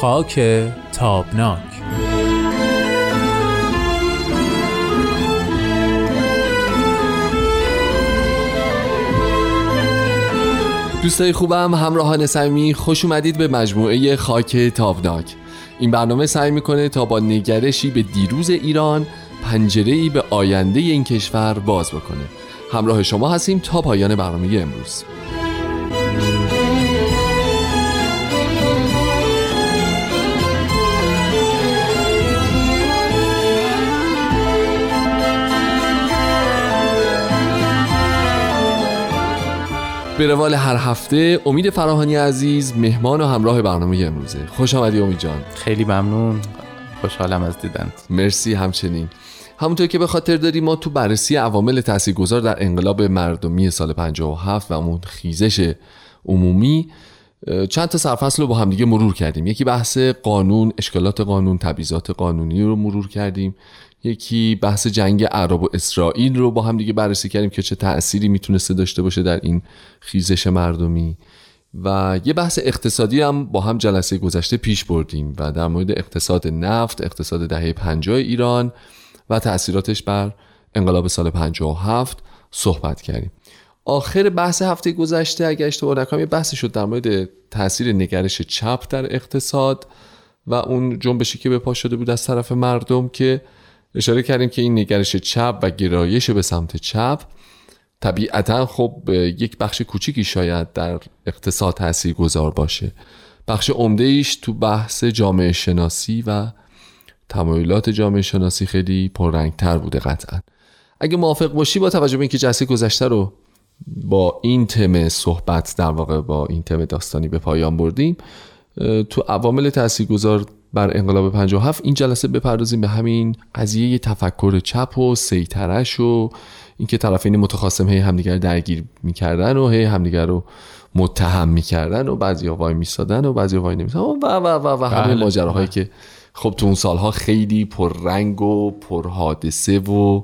خاک تابناک. دوستای خوبم همراهان صمیمی خوش اومدید به مجموعه خاک تابناک. این برنامه سعی می‌کنه تا با نگرشی به دیروز ایران پنجره ای به آینده این کشور باز بکنه. همراه شما هستیم تا پایان برنامه امروز. به روال هر هفته امید فراهانی عزیز مهمان و همراه برنامه امروزه. خوش آمدی امید جان. خیلی ممنون. خوشحالم از دیدن. مرسی همچنین. همونطور که به خاطر داریم ما تو بررسی عوامل تاثیرگذار در انقلاب مردمی سال 57 و اون خیزش عمومی چند تا سرفصل رو با همدیگه مرور کردیم. یکی بحث قانون اشکالات قانون تبعیضات قانونی رو مرور کردیم. یکی بحث جنگ عرب و اسرائیل رو با هم دیگه بررسی کردیم که چه تأثیری می‌تونسته داشته باشه در این خیزش مردمی. و یه بحث اقتصادی هم با هم جلسه گذشته پیش بردیم و در مورد اقتصاد نفت اقتصاد دهه 50 ایران و تأثیراتش بر انقلاب سال 57 صحبت کردیم. آخر بحث هفته گذشته اگر اشتباه نکنم یه بحثی شد در مورد تاثیر نگرش چپ در اقتصاد و اون جنبشی که به پا شده بود از طرف مردم که اشاره کردیم که این نگرش چپ و گرایش به سمت چپ طبیعتا خب یک بخش کوچیکی شاید در اقتصاد تاثیر گذار باشه. بخش عمده ایش تو بحث جامعه شناسی و تمایلات جامعه شناسی خیلی پررنگتر بوده قطعا. اگه موافق باشی با توجه به اینکه جلسه گذشته رو با این تم صحبت در واقع با این تم داستانی به پایان بردیم تو عوامل تاثیرگذار بر انقلاب 57 این جلسه بپردازیم به همین قضیه تفکر چپ و سیترش و اینکه طرفین متخاصم هی همدیگر درگیر می‌کردن و هی همدیگر رو متهم می‌کردن و بعضی وای میسادن و بعضی وای نمیسادن و و و و, و همه بله. ماجراهایی. که خب تو اون سالها خیلی پر رنگ و پر حادثه و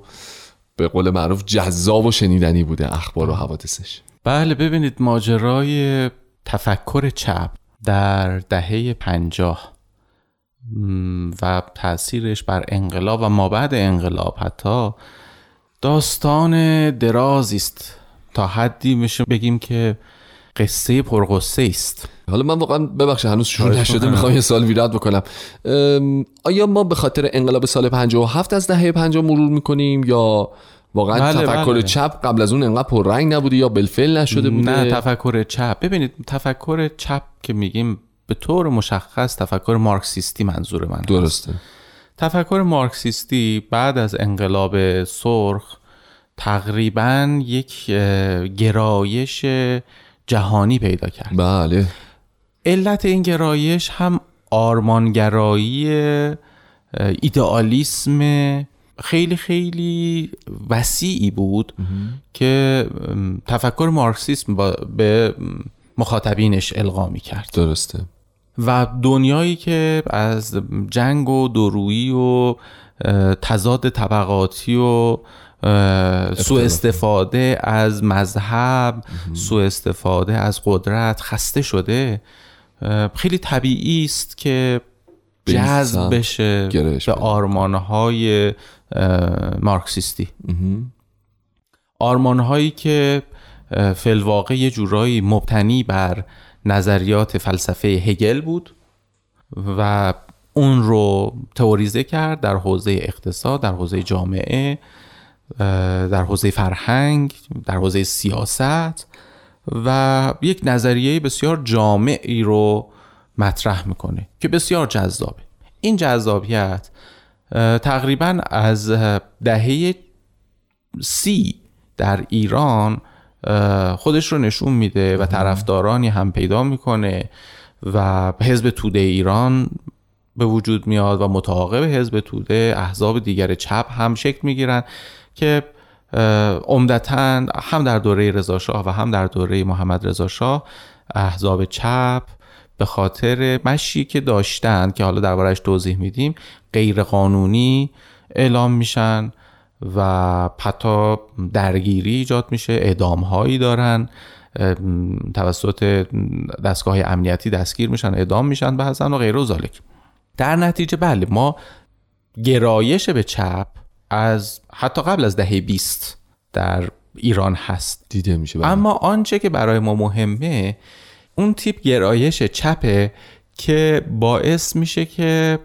به قول معروف جذاب و شنیدنی بوده اخبار و حوادثش بله ببینید ماجرای تفکر چپ در دهه پنجاه و تاثیرش بر انقلاب و ما بعد انقلاب حتی داستان درازی است. تا حدی میشه بگیم که قصه پرقصه است. حالا من واقعا ببخشید هنوز شروع نشده می‌خوام یه سال ویراد بکنم. آیا ما به خاطر انقلاب سال 57 از دهه 50 مرور می‌کنیم یا واقعا بله تفکر بله. چپ قبل از اون انقدر پررنگ نبوده یا بلفل نشده بوده؟ نه تفکر چپ. ببینید تفکر چپ که میگیم به طور مشخص تفکر مارکسیستی منظور من درسته. تفکر مارکسیستی بعد از انقلاب سرخ تقریبا یک گرایش جهانی پیدا کرد. بله. علت این گرایش هم آرمانگرایی ایدئالیسم خیلی خیلی وسیعی بود که تفکر مارکسیسم به مخاطبینش القا می کرد درسته. و دنیایی که از جنگ و درویی و تضاد طبقاتی و سوء استفاده از مذهب سوء استفاده از قدرت خسته شده خیلی طبیعی است که جذب بشه به آرمانهای مارکسیستی. آرمانهایی که فلواقع یه جورایی مبتنی بر نظریات فلسفه هگل بود و اون رو تئوریزه کرد در حوزه اقتصاد در حوزه جامعه در حوزه فرهنگ در حوزه سیاست و یک نظریه بسیار جامعی رو مطرح می‌کنه که بسیار جذابه. این جذابیت تقریبا از دهه سی در ایران خودش رو نشون میده و طرفدارانی هم پیدا می‌کنه و حزب توده ایران به وجود میاد و متعاقب حزب توده احزاب دیگر چپ هم شکل می‌گیرن که عمدتا هم در دوره رضاشاه و هم در دوره محمد رضاشاه احزاب چپ به خاطر مشی که داشتن که حالا دربارش توضیح میدیم غیر قانونی اعلام میشن. و حتی درگیری ایجاد میشه اعدام هایی دارن توسط دستگاه امنیتی دستگیر میشن اعدام میشن بعضا و غیر و ذالک. در نتیجه بله ما گرایش به چپ از حتی قبل از دهه 20 در ایران هست. دیده میشه بله. اما آنچه که برای ما مهمه اون تیپ گرایش چپه که باعث میشه که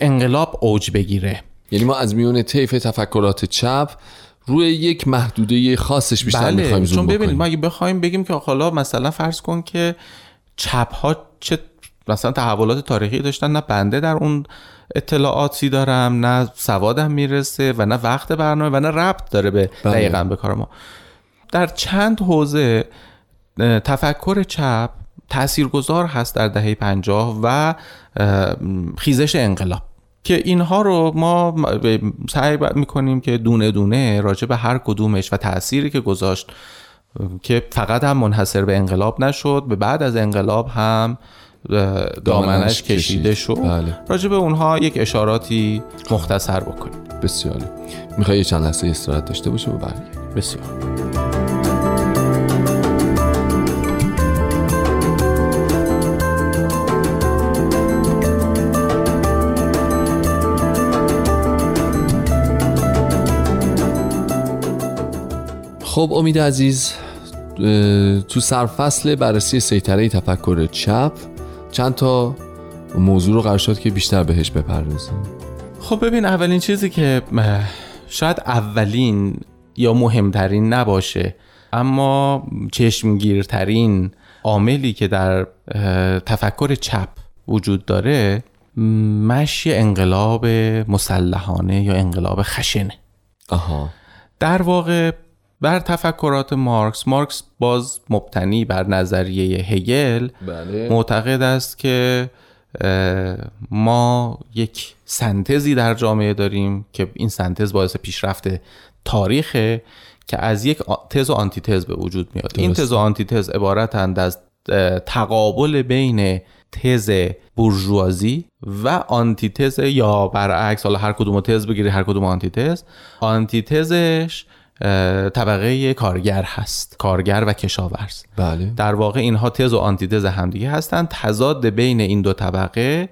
انقلاب اوج بگیره. یعنی ما از میون طیف تفکرات چپ روی یک محدوده خاصش بیشتر بله می‌خوایم چون ببینید ما اگه بخوایم بگیم که حالا مثلا فرض کن که چپ ها چه مثلا تحولات تاریخی داشتن نه بنده در اون اطلاعاتی دارم نه سوادم می‌رسه و نه وقت برنامه و نه ربط داره به بله. دقیقا به کار ما. در چند حوزه تفکر چپ تاثیرگذار هست در دهه پنجاه و اه، خیزش انقلاب. که اینها رو ما سعی می‌کنیم که دونه دونه راجع به هر کدومش و تأثیری که گذاشت که فقط هم منحصر به انقلاب نشد به بعد از انقلاب هم اه، دامنش کشیده کشید. شد. بله. راجع به اونها یک اشاراتی مختصر بکنیم. بسیار. می‌خوای یه چند لحظه استراحت داشته باشه و برگردیم بسیار. خب امید عزیز تو سرفصل بررسی سیطره تفکر چپ چند تا موضوع رو قرار شد که بیشتر بهش بپردازیم. خب ببین اولین چیزی که شاید اولین یا مهمترین نباشه اما چشمگیرترین عاملی که در تفکر چپ وجود داره مشی انقلاب مسلحانه یا انقلاب خشنه. آها. در واقع بر تفکرات مارکس مارکس باز مبتنی بر نظریه هگل. بله. معتقد است که ما یک سنتزی در جامعه داریم که این سنتز باعث پیشرفت تاریخه که از یک تز و آنتیتز به وجود میاد. این تز و آنتیتز عبارتند از تقابل بین تز بورژوازی و آنتیتز یا برعکس حالا هر کدوم تز بگیری هر کدوم آنتیتز. آنتیتزش اه، طبقه کارگر هست. کارگر و کشاورز. بله. در واقع اینها تز و آنتیتز همدیگه هستند. تضاد بین این دو طبقه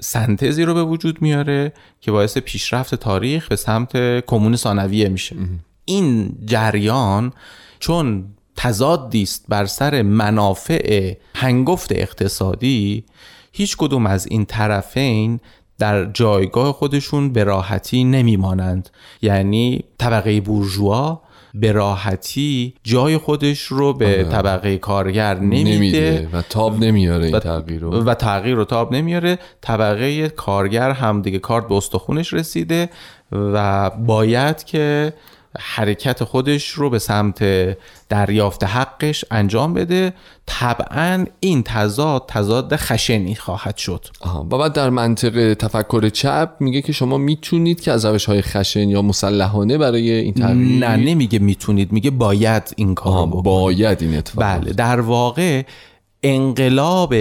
سنتزی رو به وجود میاره که باعث پیشرفت تاریخ به سمت کمون ثانویه میشه. این جریان چون تضادی است بر سر منافع هنگفت اقتصادی هیچ کدوم از این طرفین در جایگاه خودشون به راحتی نمیمانند. یعنی طبقه بورژوا به راحتی جای خودش رو به طبقه کارگر نمیده, نمیده و تاب نمیاره این تغییر رو. و تغییر رو تاب نمیاره. طبقه کارگر هم دیگه کارت به استخونش رسیده و باید که حرکت خودش رو به سمت دریافت حقش انجام بده طبعا این تضاد تضاد خشنی خواهد شد آها. و بعد در منطق تفکر چپ میگه که شما می‌تونید که از روش های خشن یا مسلحانه برای این تغییر نه نمیگه می‌تونید میگه باید این کار. باید این اتفاق بله در واقع انقلاب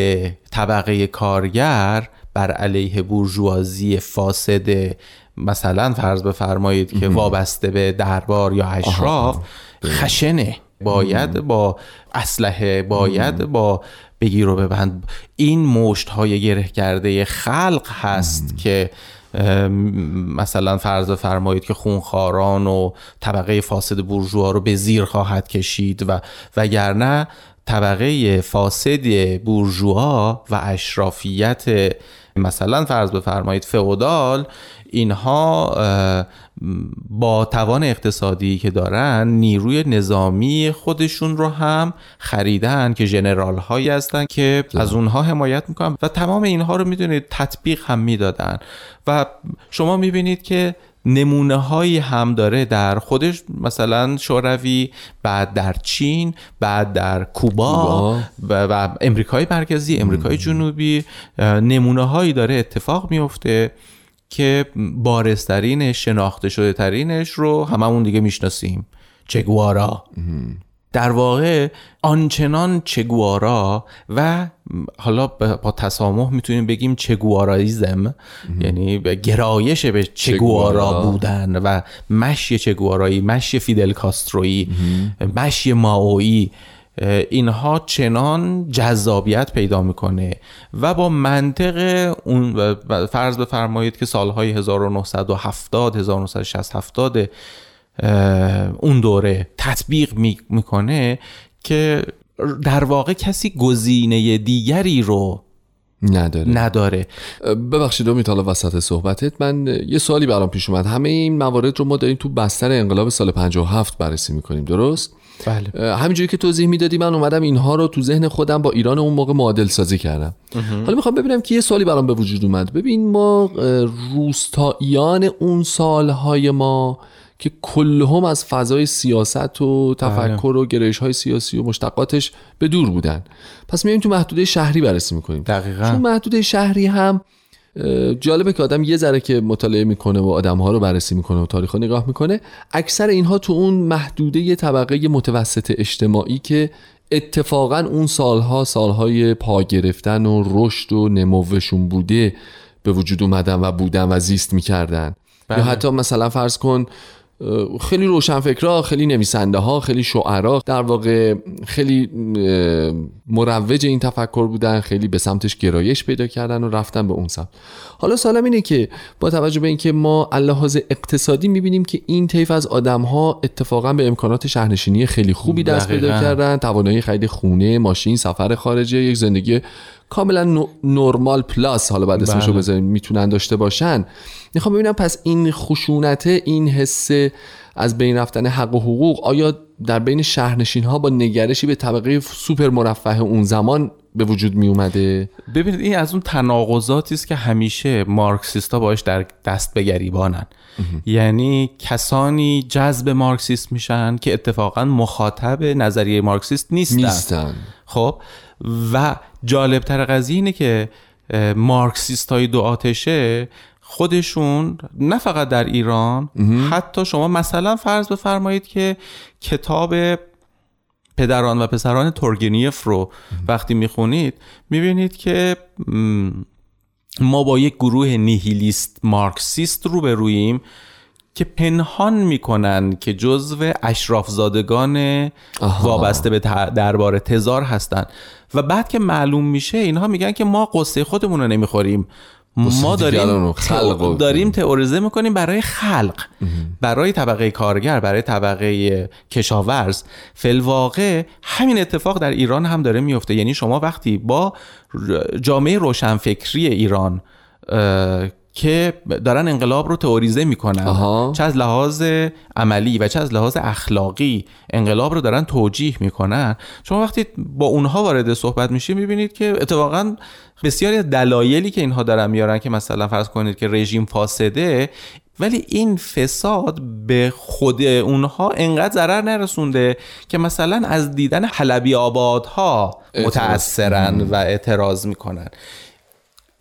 طبقه کارگر بر علیه بورژوازی فاسد مثلا فرض بفرمایید که وابسته به دربار یا اشراف خشنه. باید با اسلحه باید با بگیر و ببند. این مشت های گره کرده خلق هست که مثلا فرض فرمایید که خونخواران و طبقه فاسد بورژوا رو به زیر خواهد کشید و وگرنه طبقه فاسد بورژوا و اشرافیت مثلا فرض بفرمایید فئودال اینها با توان اقتصادی که دارن نیروی نظامی خودشون رو هم خریدن که جنرال هایی هستن که از اونها حمایت می‌کنن. و تمام اینها رو می‌دونید تطبیق هم می‌دادن. و شما می‌بینید که نمونه هایی هم داره در خودش مثلا شوروی بعد در چین بعد در کوبا. و, و امریکای مرکزی امریکای جنوبی نمونه هایی داره اتفاق میفته که بارسترینش شناخته شده ترینش رو هممون دیگه می‌شناسیم. چگوارا. در واقع آنچنان چگوارا و حالا با تسامح می‌تونیم بگیم چگوارایزم یعنی گرایش به چگوارا. بودن و مشی چگوارایی مشی فیدل کاسترویی مشی ماویی اینها چنان جذابیت پیدا می‌کنه و با منطق اون فرض بفرمایید که سالهای 1970 1960 70 اه، اون دوره تطبیق می- می‌کنه که در واقع کسی گزینه دیگری رو نداره. نداره. ببخشید امید حالا وسط صحبتت من یه سوالی برام پیش اومد. همه این موارد رو ما داریم تو بستر انقلاب سال 57 بررسی می‌کنیم درست؟ بله. همینجوری که توضیح می‌دادی من اومدم اینها رو تو ذهن خودم با ایران اون موقع معادل سازی کردم. حالا می‌خوام ببینم که یه سوالی برام به وجود اومد. ببین ما روستاییان اون سالهای ما که کلهم از فضای سیاست و تفکر و گرایش های سیاسی و مشتقاتش به دور بودن. پس میایم تو محدوده شهری بررسی می‌کنیم. دقیقاً. چون محدوده شهری هم جالبه که آدم یه ذره که مطالعه می‌کنه و آدم ها رو بررسی می‌کنه و تاریخ نگاه می‌کنه اکثر اینها تو اون محدوده طبقه متوسط اجتماعی که اتفاقا اون سالها سالهای پا گرفتن و رشد و نموشون بوده به وجود اومدن و بودن و زیست می‌کردن. یا حتی مثلا فرض کن خیلی روشنفکرا خیلی نویسنده ها خیلی شعرا در واقع خیلی مروج این تفکر بودن خیلی به سمتش گرایش پیدا کردن و رفتن به اون سمت حالا سالم اینه که با توجه به اینکه ما لحاظ اقتصادی می‌بینیم که این طیف از آدم ها اتفاقا به امکانات شهرنشینی خیلی خوبی دست پیدا. کردن توانایی خرید خونه ماشین سفر خارجه یک زندگی کاملا نرمال پلاس حالا بعد اسمشو بله. بذاریم می‌تونن داشته باشن می‌خوام ببینم پس این خشونت این حس از بین رفتن حق و حقوق آیا در بین شهرنشین ها با نگرشی به طبقه سوپر مرفه اون زمان به وجود می اومده ببینید این از اون تناقضاتی است که همیشه مارکسیستا باش در دست به گریبانن. یعنی کسانی جذب مارکسیست میشن که اتفاقا مخاطب نظریه مارکسیست نیستن. نیستن. خب و جالبتر قضیه اینه که مارکسیست های دو آتشه خودشون نه فقط در ایران حتی شما مثلا فرض بفرمایید که کتاب پدران و پسران تورگنیف رو وقتی می‌خونید می‌بینید که ما با یک گروه نیهیلیست مارکسیست روبروییم که پنهان می‌کنن که جزو اشرافزادگان وابسته به دربار تزار هستن. و بعد که معلوم میشه اینها میگن که ما قصه خودمون رو نمی‌خوریم. ما داریم خلق داریم تئوریزه می‌کنیم برای خلق برای طبقه کارگر برای طبقه کشاورز. فلواقع همین اتفاق در ایران هم داره میفته یعنی شما وقتی با جامعه روشنفکری ایران که دارن انقلاب رو تئوریزه می‌کنن آها. چه از لحاظ عملی و چه از لحاظ اخلاقی انقلاب رو دارن توجیه می‌کنن شما وقتی با اونها وارد صحبت میشید می‌بینید که اتفاقا بسیاری از دلایلی که اینها دارن میارن که مثلا فرض کنید که رژیم فاسده ولی این فساد به خود اونها انقدر ضرر نرسونده که مثلا از دیدن حلبی آبادها. متأثرن و اعتراض می‌کنن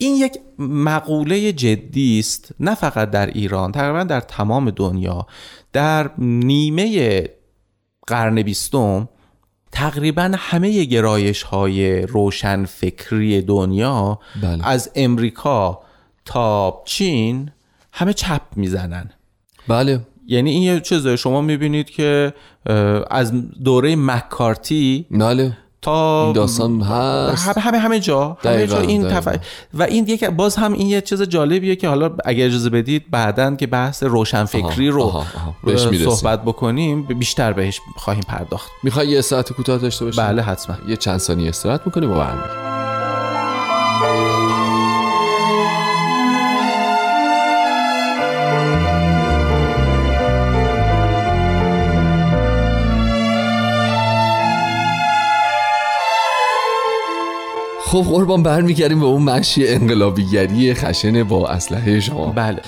این یک مقوله جدی است نه فقط در ایران تقریبا در تمام دنیا. در نیمه قرن بیستم تقریبا همه گرایش های روشن فکری دنیا بله. از امریکا تا چین همه چپ می‌زنن. بله. یعنی این یه چیزه شما می‌بینید که از دوره مکارتی بله. تا این داستان هست همه همه همه جا همه جا این. تف... و این یک باز هم این یه چیز جالبیه که حالا اگر اجازه بدید بعدن که بحث روشنفکری رو آها، آها. بهش. صحبت بکنیم بیشتر بهش خواهیم پرداخت می‌خوای یه ساعت کوتاه داشته باشیم بله حتما یه چند ثانیه استراحت می‌کنیم و برمیگردیم خب قربان برمیگردیم به اون مشی انقلابیگری خشن با اسلحه شما. بله.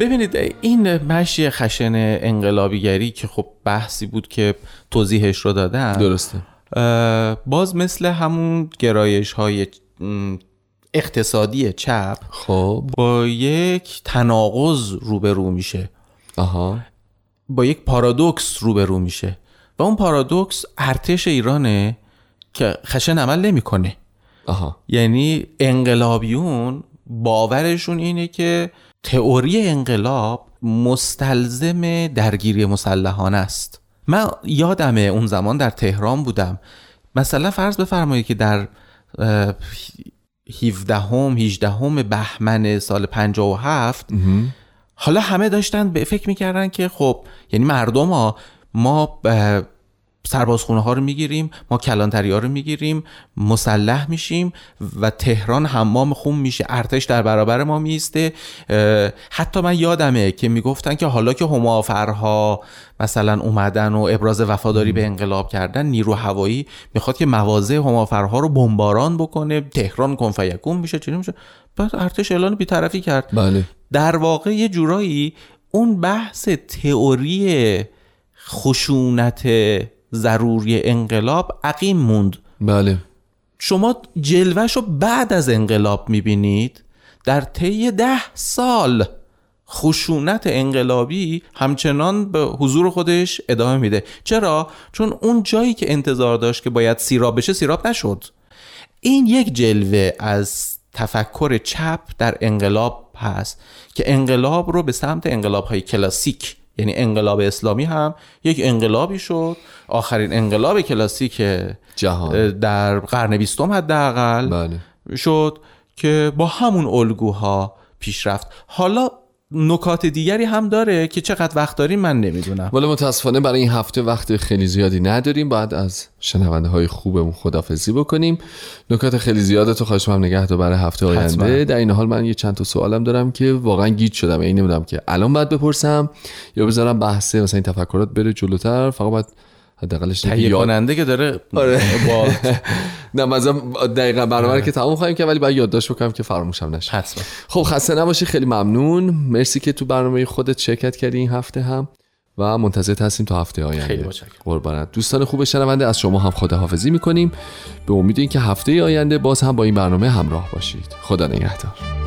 ببینید این مشی خشن انقلابیگری که خب بحثی بود که توضیحش رو دادم درسته. باز مثل همون گرایش های اقتصادی چپ خب. با یک تناقض روبرو میشه. آها. با یک پارادوکس روبرو میشه. و اون پارادوکس ارتش ایرانه که خشن عمل نمی‌کنه. آها. یعنی انقلابیون باورشون اینه که تئوری انقلاب مستلزم درگیری مسلحانه است. من یادمه اون زمان در تهران بودم. مثلا فرض بفرمایید که در 17 هم 18 هم بهمن سال 57 حالا همه داشتن به فکر می‌کردن که خب یعنی مردم ها ما سربازخونه ها رو می‌گیریم ما کلانتری ها رو می‌گیریم مسلح میشیم و تهران حمام خون میشه ارتش در برابر ما میسته حتی من یادمه که می‌گفتن که حالا که همافرها مثلا اومدن و ابراز وفاداری به انقلاب کردن نیرو هوایی می‌خواد که مواضع همافرها رو بمباران بکنه تهران کنفیکون میشه چی میشه. بعد ارتش اعلان بیطرفی کرد. بله. در واقع یه جورایی اون بحث تئوری خشونت ضروری انقلاب عقیم موند. بله. شما جلوش رو بعد از انقلاب می‌بینید. در طی ده سال خشونت انقلابی همچنان به حضور خودش ادامه میده. چرا؟ چون اون جایی که انتظار داشت که باید سیراب بشه سیراب نشد. این یک جلوه از تفکر چپ در انقلاب هست که انقلاب رو به سمت انقلاب های کلاسیک یعنی انقلاب اسلامی هم یک انقلابی شد. آخرین انقلاب کلاسیک جهان. در قرن بیستم حداقل بله. شد که با همون الگوها پیش رفت. حالا نکات دیگری هم داره که چقدر وقت داریم من نمی‌دونم. ولی متاسفانه برای این هفته وقت خیلی زیادی نداریم. بعد از شنونده های خوبمون خدافزی بکنیم. نکات خیلی زیاده تو خواهش هم نگه برای هفته آینده. در این حال من یه چند تا سوالم دارم که واقعا گیج شدم. این نمی‌دونم که الان باید بپرسم یا بذارم بحث مثلا این تفکرات بره جلوتر. فقط باید حداقلش تهیه کننده که داره آره. نه مثلا دقیقا برنامه که تموم خواهیم که ولی باید یادداشت بکنم که فراموشم نشه. حتما. خب خسته نباشی خیلی ممنون. مرسی که تو برنامه خودت شرکت کردی این هفته هم و منتظر هستیم تا هفته آینده. خیلی قربانت. دوستان خوب شنونده از شما هم خداحافظی می‌کنیم. به امید اینکه هفته آینده باز هم با این برنامه همراه باشید. خدا نگهدار.